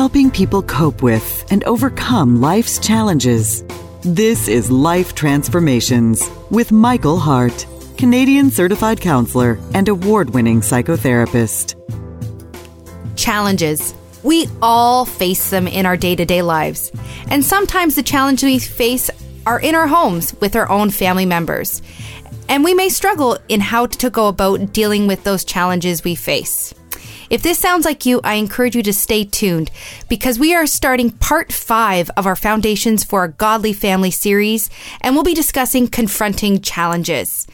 helping people cope with and overcome life's challenges. This is Life Transformations with Michael Hart, Canadian certified counselor and award winning psychotherapist. Challenges. We all face them in our day to day lives. And sometimes the challenges we face are in our homes with our own family members. And we may struggle in how to go about dealing with those challenges we face. If this sounds like you, I encourage you to stay tuned because we are starting part five of our Foundations for a Godly Family series, and we'll be discussing confronting challenges.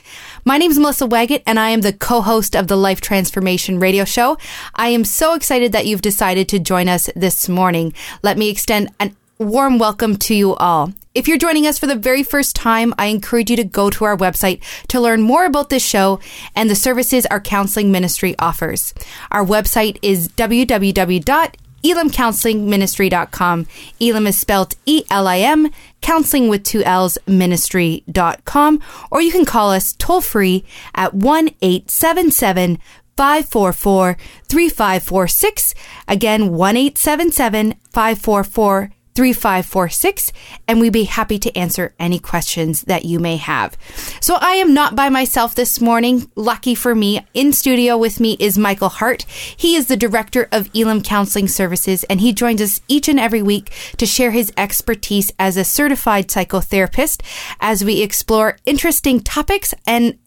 My name is Melissa Waggett, and I am the co host of the Life Transformation Radio Show. I am so excited that you've decided to join us this morning. Let me extend an warm welcome to you all. If you're joining us for the very first time, I encourage you to go to our website to learn more about this show and the services our counseling ministry offers. Our website is www.elimcounselingministry.com. Elim is spelled E L I M, counseling with two L's, ministry.com, or you can call us toll free at 1 877 544 3546. Again, 1 877 544 3546, and we'd be happy to answer any questions that you may have. So I am not by myself this morning. Lucky for me, in studio with me is Michael Hart. He is the director of Elim Counseling Services, and he joins us each and every week to share his expertise as a certified psychotherapist as we explore interesting topics and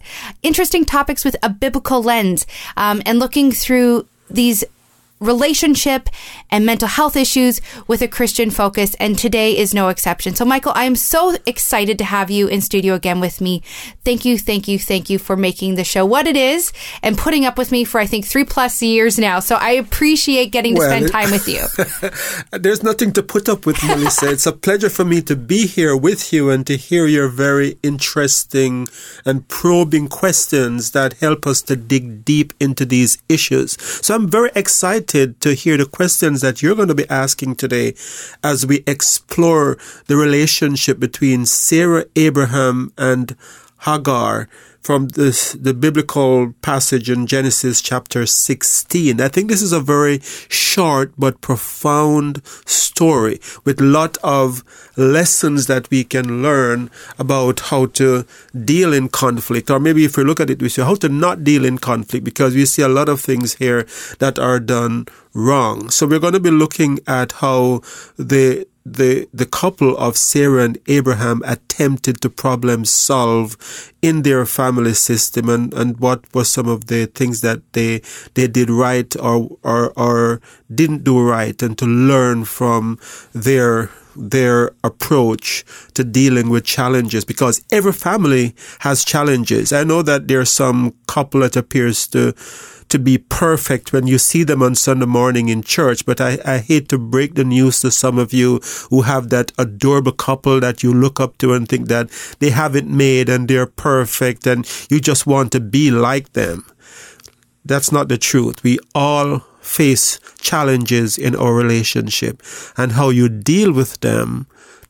interesting topics with a biblical lens um, and looking through these relationship and mental health issues with a Christian focus, and today is no exception. So, Michael, I am so excited to have you in studio again with me. Thank you, thank you, thank you for making the show what it is and putting up with me for, I think, three plus years now. So, I appreciate getting to well, spend time with you. There's nothing to put up with, Melissa. it's a pleasure for me to be here with you and to hear your very interesting and probing questions that help us to dig deep into these issues. So, I'm very excited excited to hear the questions that you're going to be asking today as we explore the relationship between Sarah, Abraham, and Hagar from this, the biblical passage in Genesis chapter 16. I think this is a very short but profound story with a lot of lessons that we can learn about how to deal in conflict. Or maybe if we look at it, we say how to not deal in conflict because we see a lot of things here that are done wrong. So we're going to be looking at how the the the couple of Sarah and Abraham attempted to problem solve in their family system and, and what was some of the things that they they did right or or or didn't do right and to learn from their their approach to dealing with challenges because every family has challenges. I know that there are some couple that appears to to be perfect when you see them on Sunday morning in church. But I, I hate to break the news to some of you who have that adorable couple that you look up to and think that they haven't made and they're perfect and you just want to be like them. That's not the truth. We all face challenges in our relationship and how you deal with them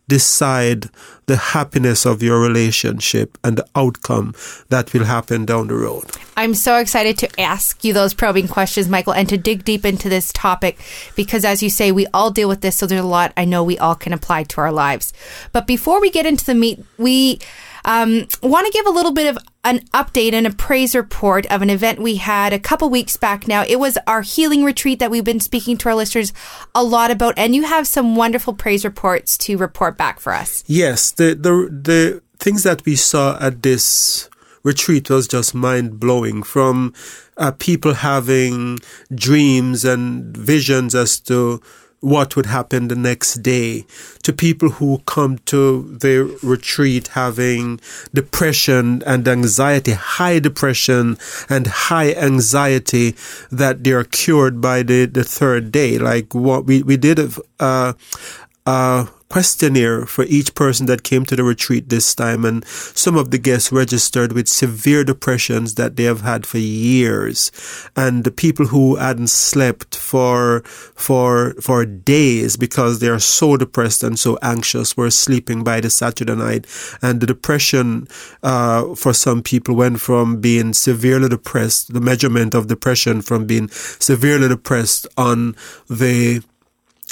decide the happiness of your relationship and the outcome that will happen down the road. I'm so excited to ask you those probing questions, Michael, and to dig deep into this topic because, as you say, we all deal with this. So there's a lot I know we all can apply to our lives. But before we get into the meat, we um, want to give a little bit of an update and a praise report of an event we had a couple weeks back now. It was our healing retreat that we've been speaking to our listeners a lot about, and you have some wonderful praise reports to report back for us. Yes, the the the things that we saw at this retreat was just mind blowing from uh, people having dreams and visions as to what would happen the next day to people who come to the retreat having depression and anxiety, high depression and high anxiety that they are cured by the, the third day. Like what we, we did, uh, uh, questionnaire for each person that came to the retreat this time, and some of the guests registered with severe depressions that they have had for years, and the people who hadn't slept for for for days because they are so depressed and so anxious were sleeping by the Saturday night, and the depression uh, for some people went from being severely depressed, the measurement of depression from being severely depressed on the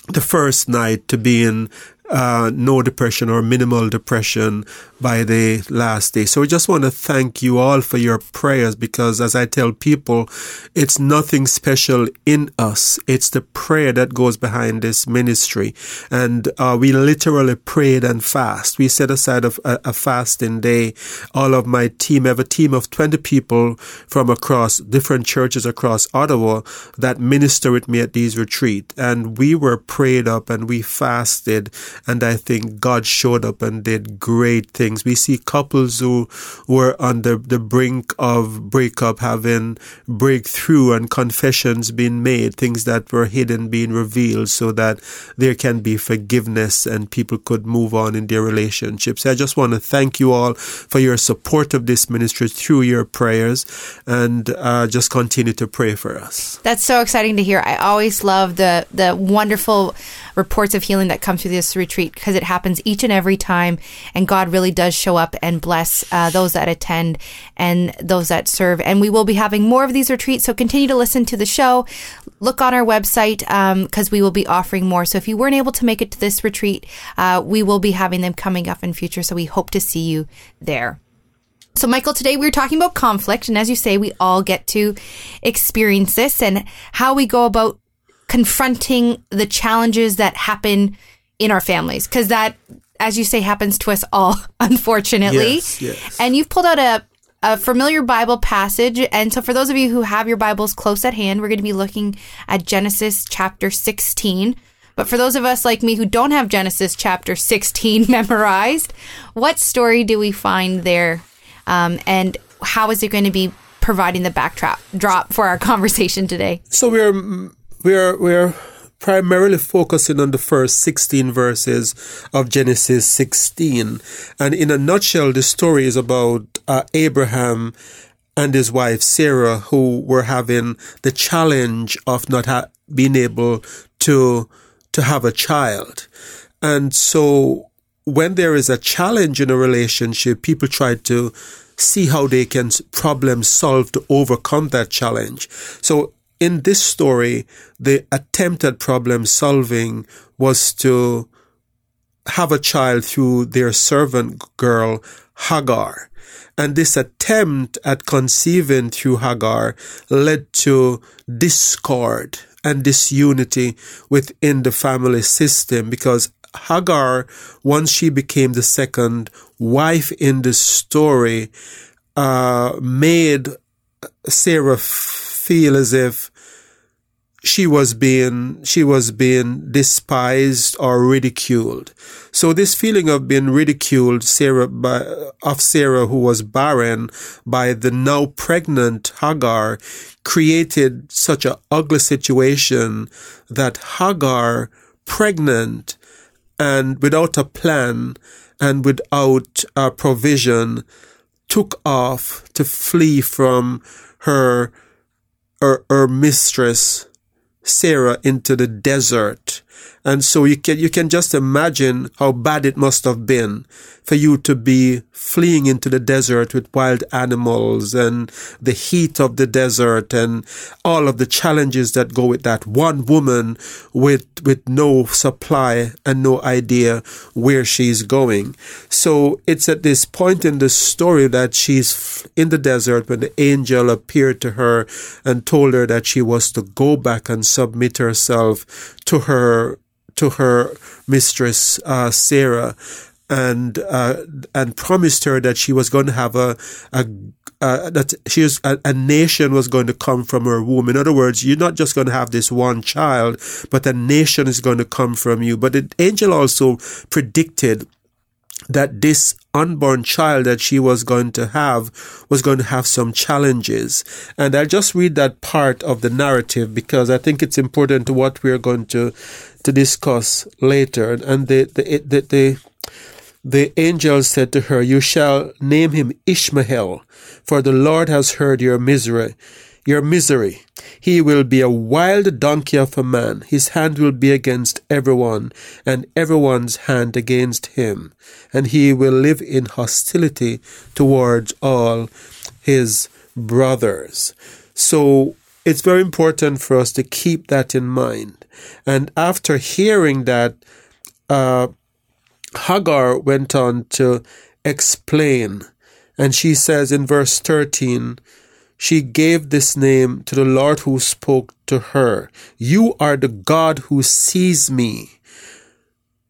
the first night to being uh, no depression or minimal depression by the last day. So we just want to thank you all for your prayers because as I tell people, it's nothing special in us. It's the prayer that goes behind this ministry. And uh, we literally prayed and fast. We set aside a, a, fasting day. All of my team, I have a team of 20 people from across different churches across Ottawa that minister with me at these retreats. And we were prayed up and we fasted and I think God showed up and did great things. We see couples who were on the, the brink of breakup having breakthrough and confessions being made, things that were hidden being revealed so that there can be forgiveness and people could move on in their relationships. I just want to thank you all for your support of this ministry through your prayers and uh, just continue to pray for us. That's so exciting to hear. I always love the the wonderful reports of healing that come through this retreat because it happens each and every time. And God really does show up and bless uh, those that attend and those that serve. And we will be having more of these retreats. So continue to listen to the show. Look on our website because um, we will be offering more. So if you weren't able to make it to this retreat, uh, we will be having them coming up in future. So we hope to see you there. So, Michael, today we are talking about conflict. And as you say, we all get to experience this and how we go about confronting the challenges that happen in our families. Because that, as you say, happens to us all, unfortunately. Yes, yes. And you've pulled out a, a familiar Bible passage. And so, for those of you who have your Bibles close at hand, we're going to be looking at Genesis chapter 16. But for those of us like me who don't have Genesis chapter 16 memorized, what story do we find there? Um, and how is it going to be providing the backdrop drop for our conversation today? So we're we're we're primarily focusing on the first 16 verses of Genesis 16. And in a nutshell, the story is about uh, Abraham and his wife Sarah, who were having the challenge of not ha- being able to, to have a child. And so when there is a challenge in a relationship, people try to see how they can problem solve to overcome that challenge. So in this story, the attempt at problem solving was to have a child through their servant girl, Hagar. And this attempt at conceiving through Hagar led to discord and disunity within the family system because Hagar, once she became the second wife in the story, uh, made Sarah feel as if she was being she was being despised or ridiculed. So this feeling of being ridiculed, Sarah by, of Sarah who was barren by the now pregnant Hagar, created such an ugly situation that Hagar, pregnant and without a plan and without a provision, took off to flee from her her, her mistress, Sarah, into the desert. And so you can, you can just imagine how bad it must have been for you to be fleeing into the desert with wild animals and the heat of the desert and all of the challenges that go with that. One woman with, with no supply and no idea where she's going. So it's at this point in the story that she's in the desert when the angel appeared to her and told her that she was to go back and submit herself to her to her mistress uh, Sarah and uh, and promised her that she was going to have a, a uh, that she was a, a, nation was going to come from her womb. In other words, you're not just going to have this one child, but a nation is going to come from you. But the angel also predicted that this unborn child that she was going to have was going to have some challenges. And I'll just read that part of the narrative because I think it's important to what we're going to to discuss later. And the the the, the the angel said to her, You shall name him Ishmael, for the Lord has heard your misery. Your misery. He will be a wild donkey of a man. His hand will be against everyone, and everyone's hand against him. And he will live in hostility towards all his brothers. So it's very important for us to keep that in mind. And after hearing that, uh, Hagar went on to explain, and she says in verse 13, she gave this name to the Lord who spoke to her. You are the God who sees me.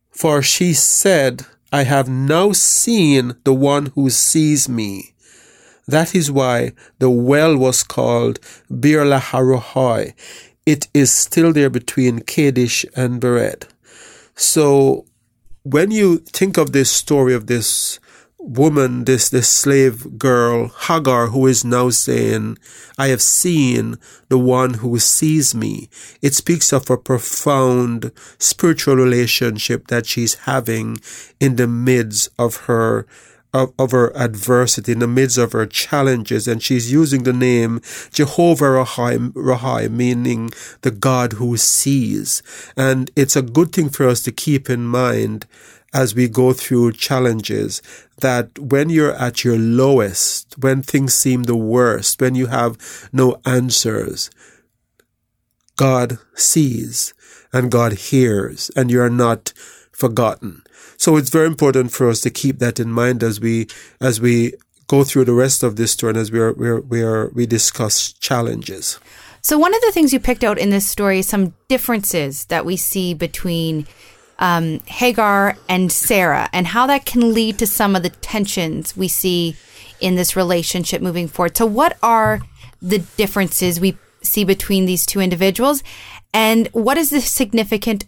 For she said, I have now seen the one who sees me. That is why the well was called Bir Laharohai. It is still there between Kadesh and Bered. So when you think of this story of this woman, this, this slave girl, Hagar, who is now saying, I have seen the one who sees me. It speaks of a profound spiritual relationship that she's having in the midst of her of, of her adversity, in the midst of her challenges, and she's using the name Jehovah Rahai, Rahai, meaning the God who sees. And it's a good thing for us to keep in mind as we go through challenges that when you're at your lowest, when things seem the worst, when you have no answers, God sees and God hears and you're not forgotten. So it's very important for us to keep that in mind as we as we go through the rest of this story and as we are, we are, we, are, we discuss challenges. So one of the things you picked out in this story is some differences that we see between um, Hagar and Sarah, and how that can lead to some of the tensions we see in this relationship moving forward. So, what are the differences we see between these two individuals, and what is the significant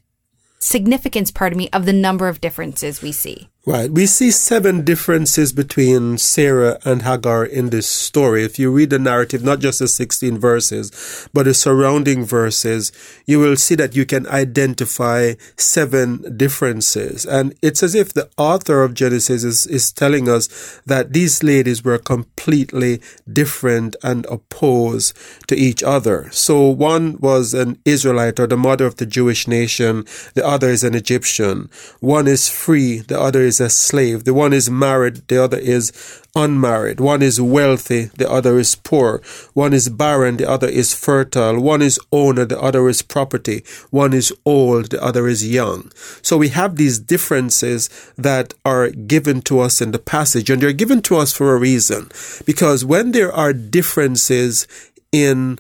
significance, pardon me, of the number of differences we see? Right. We see seven differences between Sarah and Hagar in this story. If you read the narrative, not just the 16 verses, but the surrounding verses, you will see that you can identify seven differences. And it's as if the author of Genesis is, is telling us that these ladies were completely different and opposed to each other. So one was an Israelite or the mother of the Jewish nation. The other is an Egyptian. One is free. The other is a slave. The one is married, the other is unmarried. One is wealthy, the other is poor. One is barren, the other is fertile. One is owner, the other is property. One is old, the other is young. So we have these differences that are given to us in the passage, and they're given to us for a reason. Because when there are differences in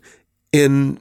in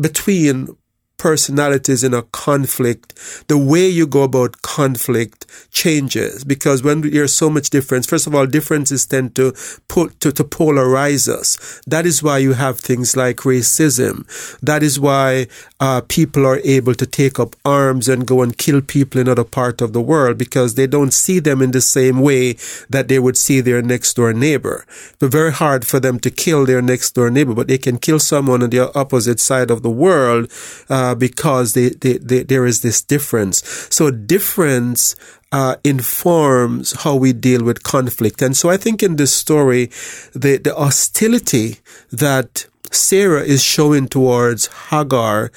between personalities in a conflict, the way you go about conflict changes because when there's so much difference, first of all, differences tend to put to, to polarize us. That is why you have things like racism. That is why uh, people are able to take up arms and go and kill people in other part of the world because they don't see them in the same way that they would see their next door neighbor. It's very hard for them to kill their next door neighbor, but they can kill someone on the opposite side of the world. Uh, uh, because they, they, they, there is this difference. So difference uh, informs how we deal with conflict. And so I think in this story, the, the hostility that Sarah is showing towards Hagar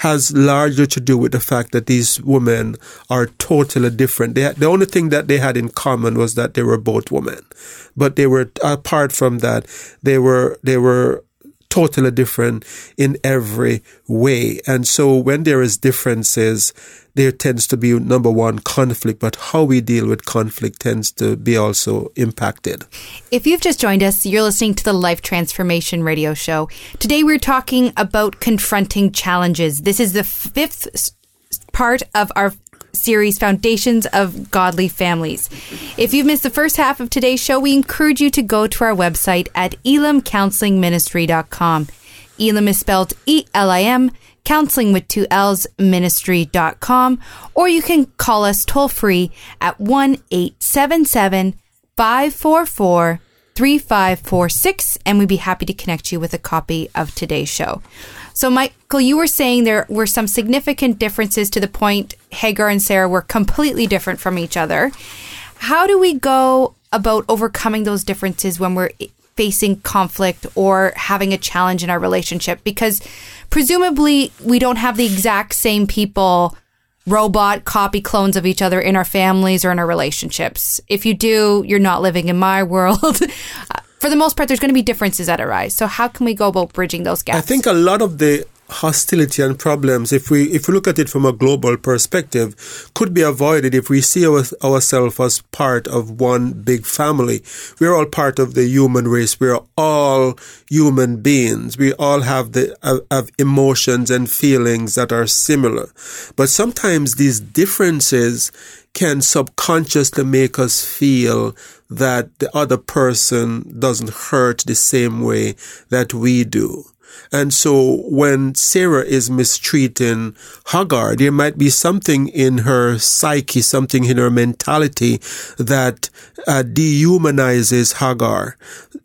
has largely to do with the fact that these women are totally different. They, the only thing that they had in common was that they were both women, but they were apart from that, they were they were totally different in every way. And so when there is differences, there tends to be number one conflict, but how we deal with conflict tends to be also impacted. If you've just joined us, you're listening to the Life Transformation Radio Show. Today we're talking about confronting challenges. This is the fifth part of our series, Foundations of Godly Families. If you've missed the first half of today's show, we encourage you to go to our website at elimcounselingministry.com. Elim is spelled E L I M, counseling with two L's, ministry.com, or you can call us toll free at 1 877 544 3546, and we'd be happy to connect you with a copy of today's show. So, Michael, you were saying there were some significant differences to the point Hagar and Sarah were completely different from each other. How do we go about overcoming those differences when we're facing conflict or having a challenge in our relationship? Because presumably we don't have the exact same people robot copy clones of each other in our families or in our relationships. If you do, you're not living in my world. Uh, for the most part, there's going to be differences that arise. So how can we go about bridging those gaps? I think a lot of the hostility and problems, if we if we look at it from a global perspective, could be avoided if we see our, ourselves as part of one big family. We're all part of the human race. We're all human beings. We all have the uh, have emotions and feelings that are similar, but sometimes these differences can subconsciously make us feel that the other person doesn't hurt the same way that we do. And so when Sarah is mistreating Hagar, there might be something in her psyche, something in her mentality that uh, dehumanizes Hagar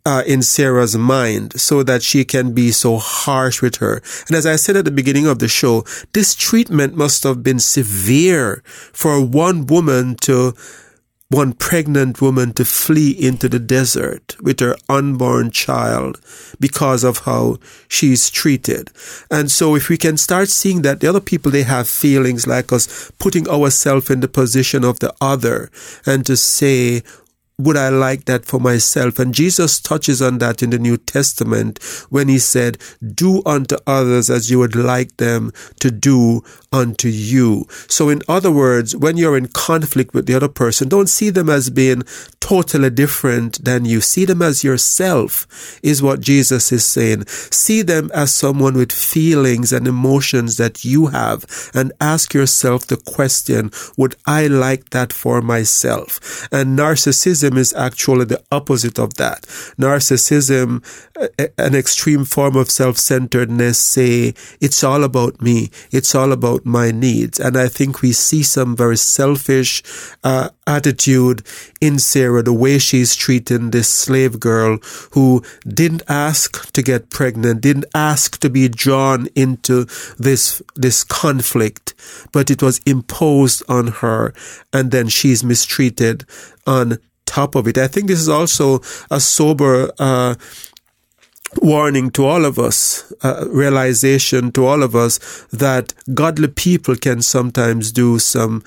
uh, in Sarah's mind so that she can be so harsh with her. And as I said at the beginning of the show, this treatment must have been severe for one woman to one pregnant woman to flee into the desert with her unborn child because of how she's treated. And so if we can start seeing that the other people, they have feelings like us, putting ourselves in the position of the other and to say, would I like that for myself? And Jesus touches on that in the New Testament when he said, do unto others as you would like them to do unto you. So in other words, when you're in conflict with the other person, don't see them as being totally different than you. See them as yourself is what Jesus is saying. See them as someone with feelings and emotions that you have and ask yourself the question, would I like that for myself? And narcissism is actually the opposite of that. Narcissism, an extreme form of self-centeredness say, it's all about me. It's all about my needs. And I think we see some very selfish uh, attitude in Sarah, the way she's treating this slave girl who didn't ask to get pregnant, didn't ask to be drawn into this, this conflict, but it was imposed on her. And then she's mistreated on top of it. I think this is also a sober, uh, warning to all of us, uh, realization to all of us that godly people can sometimes do some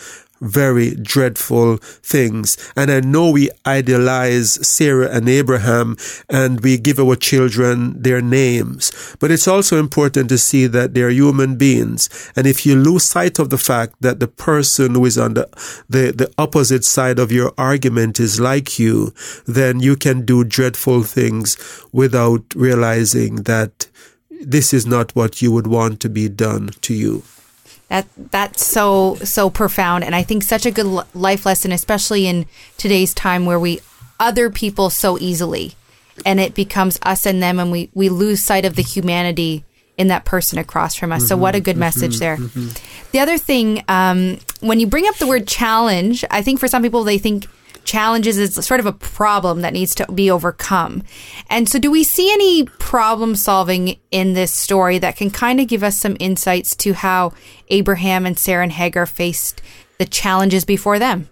very dreadful things. And I know we idealize Sarah and Abraham and we give our children their names, but it's also important to see that they're human beings. And if you lose sight of the fact that the person who is on the, the, the opposite side of your argument is like you, then you can do dreadful things without realizing that this is not what you would want to be done to you. That that's so so profound, and I think such a good life lesson, especially in today's time where we other people so easily, and it becomes us and them, and we we lose sight of the humanity in that person across from us. Mm-hmm, so what a good mm-hmm, message there. Mm-hmm. The other thing, um, when you bring up the word challenge, I think for some people they think challenges is sort of a problem that needs to be overcome. And so, do we see any problem solving in this story that can kind of give us some insights to how Abraham and Sarah and Hagar faced the challenges before them?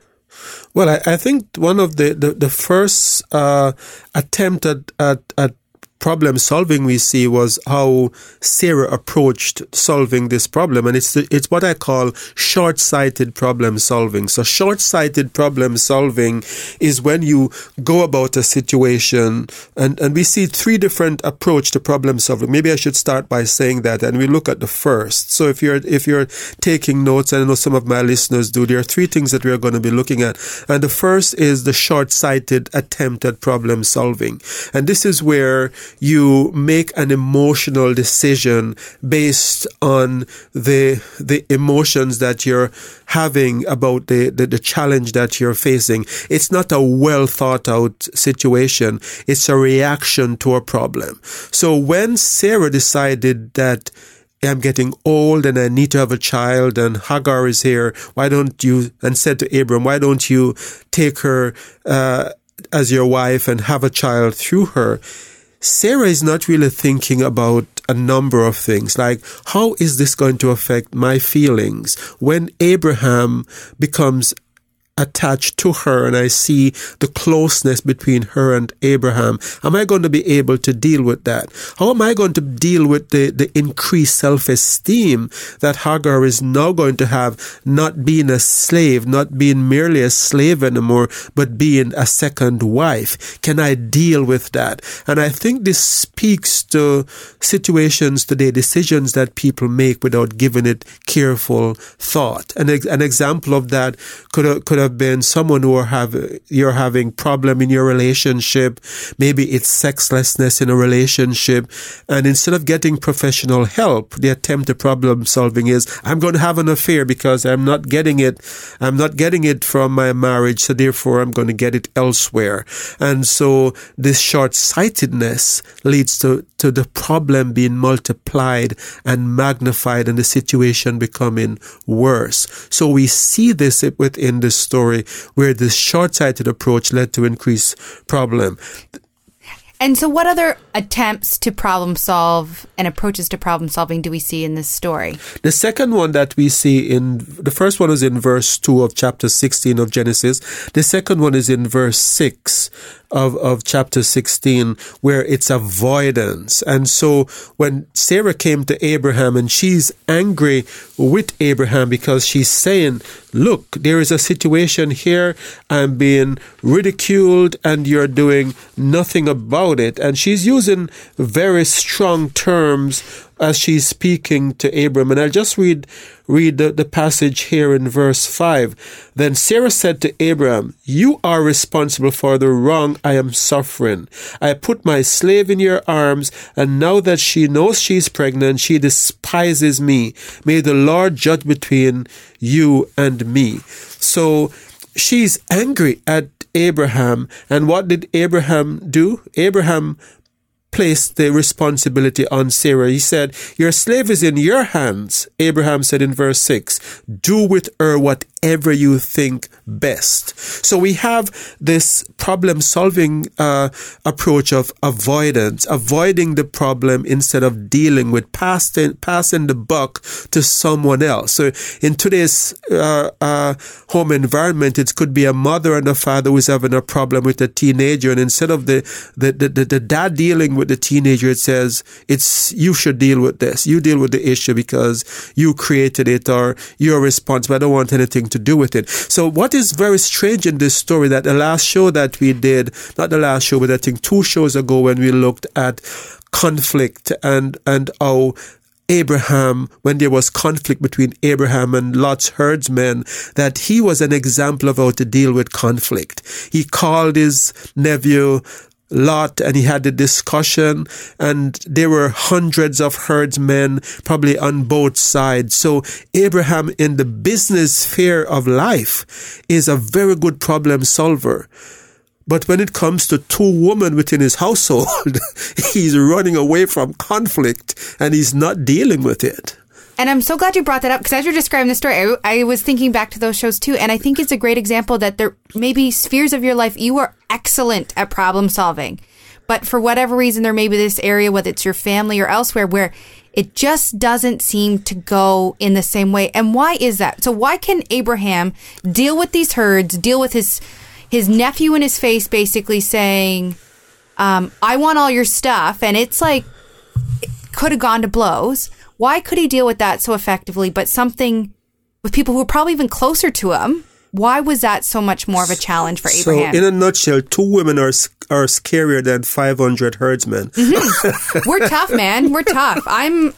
Well, I, I think one of the, the, the first uh, attempt at, at, at problem solving we see was how Sarah approached solving this problem. And it's, it's what I call short sighted problem solving. So, short sighted problem solving is when you go about a situation and, and we see three different approach to problem solving. Maybe I should start by saying that and we look at the first. So, if you're, if you're taking notes, I know some of my listeners do, there are three things that we are going to be looking at. And the first is the short sighted attempt at problem solving. And this is where you make an emotional decision based on the the emotions that you're having about the, the, the challenge that you're facing. It's not a well thought out situation. It's a reaction to a problem. So when Sarah decided that I'm getting old and I need to have a child and Hagar is here. Why don't you, and said to Abram, why don't you take her, uh, as your wife and have a child through her? Sarah is not really thinking about a number of things. Like how is this going to affect my feelings? When Abraham becomes attached to her and I see the closeness between her and Abraham, am I going to be able to deal with that? How am I going to deal with the, the increased self-esteem that Hagar is now going to have, not being a slave, not being merely a slave anymore, but being a second wife? Can I deal with that? And I think this speaks to situations today, decisions that people make without giving it careful thought. And an example of that could, could have been someone who have you're having problem in your relationship. Maybe it's sexlessness in a relationship. And instead of getting professional help, the attempt at problem solving is, I'm going to have an affair because I'm not getting it. I'm not getting it from my marriage. So therefore I'm going to get it elsewhere. And so this short sightedness leads to, to the problem being multiplied and magnified and the situation becoming worse. So we see this within the story where this short-sighted approach led to increased problem. And so, what other attempts to problem solve and approaches to problem solving do we see in this story? The second one that we see in the first one is in verse 2 of chapter 16 of Genesis. The second one is in verse 6 of, of chapter 16, where it's avoidance. And so, when Sarah came to Abraham and she's angry with Abraham because she's saying, Look, there is a situation here. I'm being ridiculed and you're doing nothing about it. And she's using very strong terms as she's speaking to Abram. And I'll just read read the, the passage here in verse 5. Then Sarah said to Abram, You are responsible for the wrong I am suffering. I put my slave in your arms, and now that she knows she's pregnant, she despises me. May the Lord judge between you and me. So she's angry at Abraham. And what did Abraham do? Abraham placed the responsibility on Sarah. He said, Your slave is in your hands. Abraham said in verse 6, Do with her whatever you think best. So we have this problem solving uh, approach of avoidance, avoiding the problem instead of dealing with passing, passing the buck to someone else. So in today's uh, uh, home environment, it could be a mother and a father who's having a problem with a teenager, and instead of the, the, the, the, the dad dealing with the teenager, it says, it's, you should deal with this. You deal with the issue because you created it or you're responsible. I don't want anything to do with it. So what is very strange in this story that the last show that we did, not the last show, but I think two shows ago when we looked at conflict and, and how Abraham, when there was conflict between Abraham and Lot's herdsmen, that he was an example of how to deal with conflict. He called his nephew Lot and he had a discussion and there were hundreds of herdsmen probably on both sides. So Abraham in the business sphere of life is a very good problem solver. But when it comes to two women within his household, he's running away from conflict and he's not dealing with it. And I'm so glad you brought that up because as you're describing the story, I, I, was thinking back to those shows too. And I think it's a great example that there may be spheres of your life you are excellent at problem solving. But for whatever reason, there may be this area, whether it's your family or elsewhere, where it just doesn't seem to go in the same way. And why is that? So why can Abraham deal with these herds, deal with his his nephew in his face, basically saying, um, "I want all your stuff," and it's like it could have gone to blows why could he deal with that so effectively? But something with people who are probably even closer to him, why was that so much more of a challenge for Abraham? So, in a nutshell, two women are are scarier than 500 herdsmen. Mm-hmm. We're tough, man. We're tough. I'm.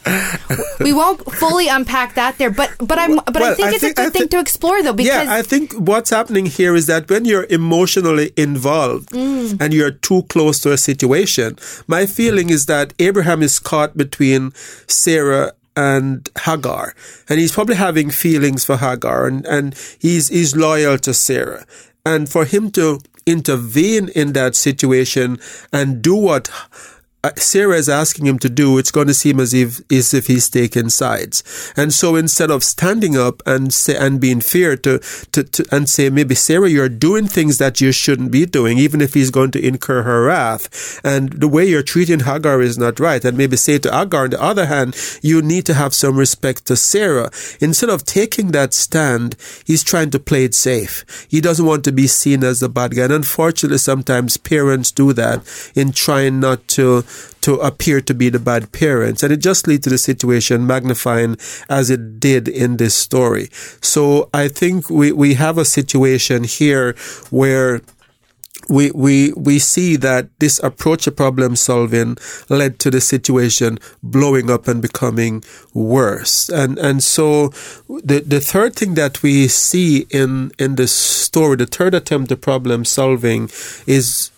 We won't fully unpack that there, but but I'm but well, I think I it's think, a good thing to explore though. Because yeah, I think what's happening here is that when you're emotionally involved mm. and you're too close to a situation, my feeling is that Abraham is caught between Sarah and Hagar. And he's probably having feelings for Hagar and, and he's, he's loyal to Sarah. And for him to intervene in that situation and do what Uh, Sarah is asking him to do, it's going to seem as if as if he's taking sides. And so instead of standing up and say and being fair to, to, to and say maybe Sarah, you're doing things that you shouldn't be doing, even if he's going to incur her wrath. And the way you're treating Hagar is not right. And maybe say to Hagar, on the other hand, you need to have some respect to Sarah. Instead of taking that stand, he's trying to play it safe. He doesn't want to be seen as the bad guy. And unfortunately, sometimes parents do that in trying not to to appear to be the bad parents. And it just leads to the situation magnifying as it did in this story. So I think we, we have a situation here where we, we, we see that this approach to problem solving led to the situation blowing up and becoming worse. And, and so the, the third thing that we see in, in this story, the third attempt at problem solving is,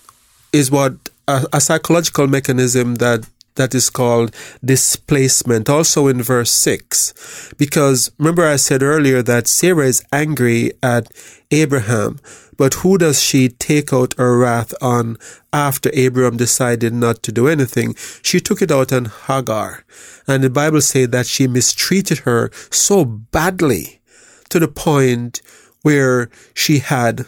is what a, a psychological mechanism that that is called displacement, also in verse 6. Because remember, I said earlier that Sarah is angry at Abraham, but who does she take out her wrath on after Abraham decided not to do anything? She took it out on Hagar. And the Bible says that she mistreated her so badly to the point where she had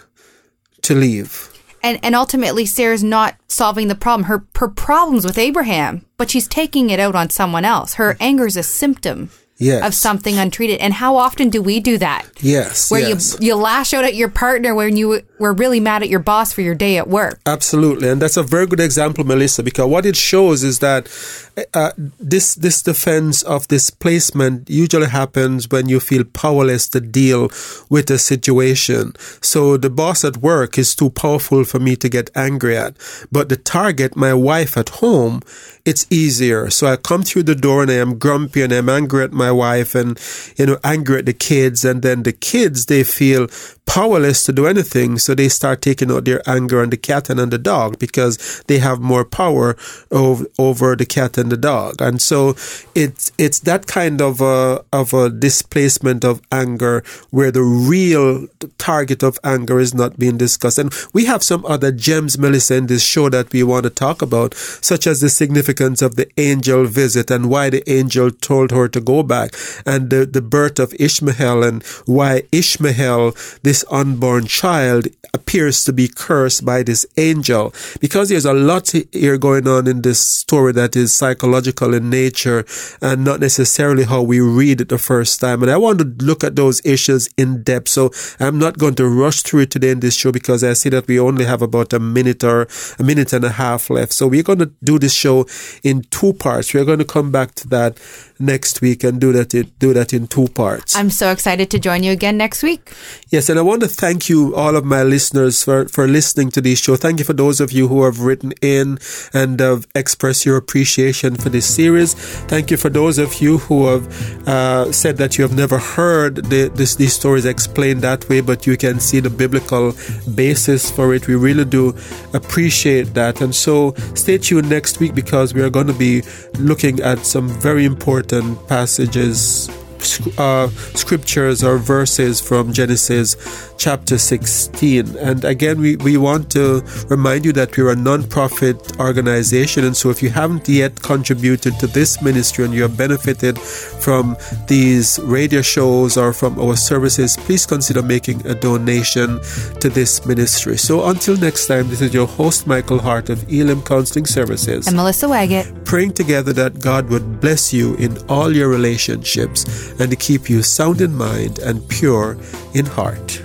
to leave and and ultimately Sarah's not solving the problem. Her her problems with Abraham, but she's taking it out on someone else. Her anger is a symptom yes. of something untreated. And how often do we do that? Yes. Where yes. you you lash out at your partner when you were really mad at your boss for your day at work. Absolutely, and that's a very good example, Melissa, because what it shows is that uh, this this defense of displacement usually happens when you feel powerless to deal with a situation. So the boss at work is too powerful for me to get angry at, but the target, my wife at home, it's easier. So I come through the door and I am grumpy and I'm angry at my wife and you know angry at the kids, and then the kids they feel powerless to do anything, so they start taking out their anger on the cat and on the dog because they have more power over, over the cat and the dog. And so it's it's that kind of a of a displacement of anger where the real target of anger is not being discussed. And we have some other gems, Melissa, in this show that we want to talk about, such as the significance of the angel visit and why the angel told her to go back, and the, the birth of Ishmael and why Ishmael, this unborn child appears to be cursed by this angel because there's a lot here going on in this story that is psychological in nature and not necessarily how we read it the first time. And I want to look at those issues in depth. So I'm not going to rush through it today in this show because I see that we only have about a minute or a minute and a half left. So we're going to do this show in two parts. We're going to come back to that next week and do that in, do that in two parts. I'm so excited to join you again next week. Yes, and I want to thank you, all of my listeners, for, for listening to this show. Thank you for those of you who have written in and have expressed your appreciation for this series. Thank you for those of you who have uh, said that you have never heard the, this, these stories explained that way, but you can see the biblical basis for it. We really do appreciate that. And so stay tuned next week because we are going to be looking at some very important certain passages uh, scriptures or verses from Genesis chapter 16. And again, we, we want to remind you that we're a non-profit organization. And so if you haven't yet contributed to this ministry and you have benefited from these radio shows or from our services, please consider making a donation to this ministry. So until next time, this is your host, Michael Hart of Elim Counseling Services. And Melissa Waggett. Praying together that God would bless you in all your relationships and to keep you sound in mind and pure in heart.